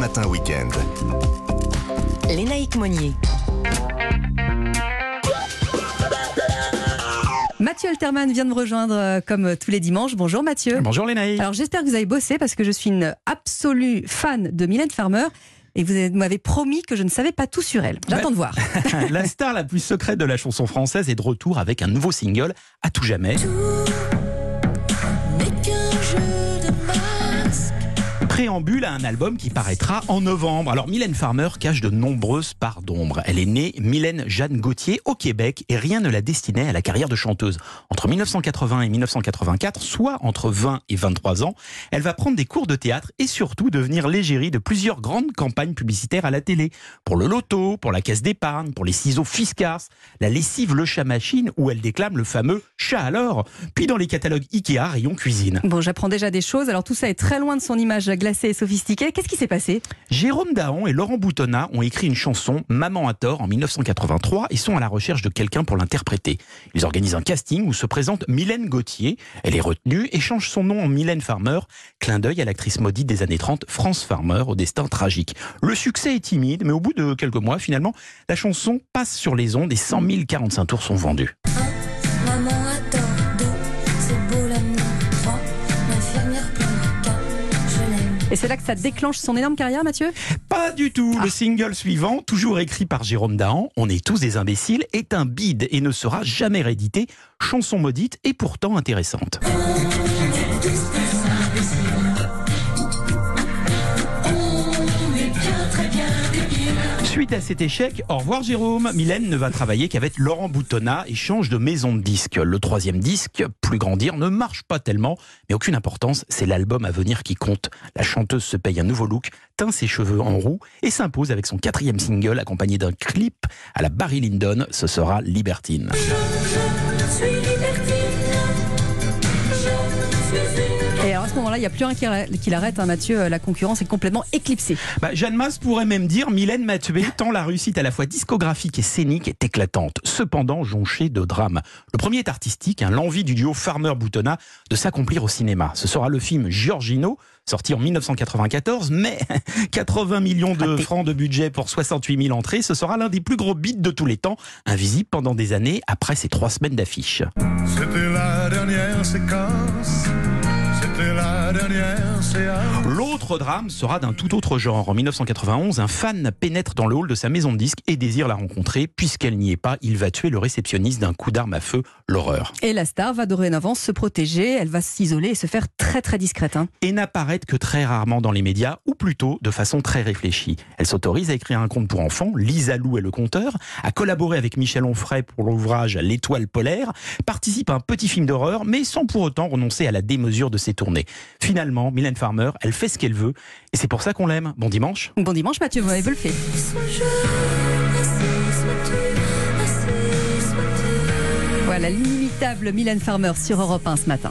Matin Week-end. Lénaïque Monnier. Mathieu Alterman vient de me rejoindre euh, comme tous les dimanches. Bonjour Mathieu. Bonjour Lénaï. Alors j'espère que vous avez bossé parce que je suis une absolue fan de Mylène Farmer. Et vous avez- m'avez promis que je ne savais pas tout sur elle. J'attends de voir. la star la plus secrète de la chanson française est de retour avec un nouveau single, À tout jamais. Préambule à un album qui paraîtra en novembre. Alors Mylène Farmer cache de nombreuses parts d'ombre. Elle est née Mylène Jeanne Gauthier au Québec et rien ne la destinait à la carrière de chanteuse. Entre 1980 et 1984, soit entre 20 et 23 ans, elle va prendre des cours de théâtre et surtout devenir l'égérie de plusieurs grandes campagnes publicitaires à la télé. Pour le loto, pour la caisse d'épargne, pour les ciseaux Fiskars, la lessive Le Chat Machine où elle déclame le fameux chat alors, puis dans les catalogues Ikea rayon cuisine. Bon, j'apprends déjà des choses. Alors tout ça est très loin de son image Qu'est-ce qui s'est passé? Jérôme Dahan et Laurent Boutonnat ont écrit une chanson, Maman à tort, en 1983 et sont à la recherche de quelqu'un pour l'interpréter. Ils organisent un casting où se présente Mylène Gauthier. Elle est retenue et change son nom en Mylène Farmer, clin d'œil à l'actrice maudite des années 30, France Farmer, au destin tragique. Le succès est timide, mais au bout de quelques mois, finalement, la chanson passe sur les ondes et 100 045 tours sont vendus. Et c'est là que ça déclenche son énorme carrière, Mathieu? Pas du tout. Le single suivant, toujours écrit par Jérôme Dahan, On est tous des imbéciles, est un bide et ne sera jamais réédité. Chanson maudite et pourtant intéressante. À cet échec, au revoir Jérôme, Mylène ne va travailler qu'avec Laurent Boutonnat et change de maison de disque. Le troisième disque, plus grandir, ne marche pas tellement, mais aucune importance, c'est l'album à venir qui compte. La chanteuse se paye un nouveau look, teint ses cheveux en roux et s'impose avec son quatrième single accompagné d'un clip à la Barry Lyndon, ce sera libertine. Moment-là, il n'y a plus rien qui arrête- qui l'arrête, hein, Mathieu. La concurrence est complètement éclipsée. Bah, Jeanne Masse pourrait même dire Mylène m'a tué, tant la réussite à la fois discographique et scénique est éclatante, cependant jonchée de drame. Le premier est artistique, hein, l'envie du duo Farmer-Boutonnat de s'accomplir au cinéma. Ce sera le film Giorgino, sorti en 1994, mais 80 millions de Raté. francs de budget pour 68 000 entrées, ce sera l'un des plus gros beats de tous les temps, invisible pendant des années après ces trois semaines d'affiches. C'était la dernière séquence. L'autre drame sera d'un tout autre genre. En 1991, un fan pénètre dans le hall de sa maison de disques et désire la rencontrer. Puisqu'elle n'y est pas, il va tuer le réceptionniste d'un coup d'arme à feu. L'horreur. Et la star va dorénavant se protéger. Elle va s'isoler et se faire très très discrète. hein. Et n'apparaître que très rarement dans les médias, ou plutôt de façon très réfléchie. Elle s'autorise à écrire un conte pour enfants, Lisa Lou et le conteur, à collaborer avec Michel Onfray pour l'ouvrage L'étoile polaire, participe à un petit film d'horreur, mais sans pour autant renoncer à la démesure de ses tournées. Finalement, Mylène Farmer, elle fait ce qu'elle veut, et c'est pour ça qu'on l'aime. Bon dimanche Bon dimanche, Mathieu, vous assis, sois-tu. Voilà l'inimitable Mylène Farmer sur Europe 1 ce matin.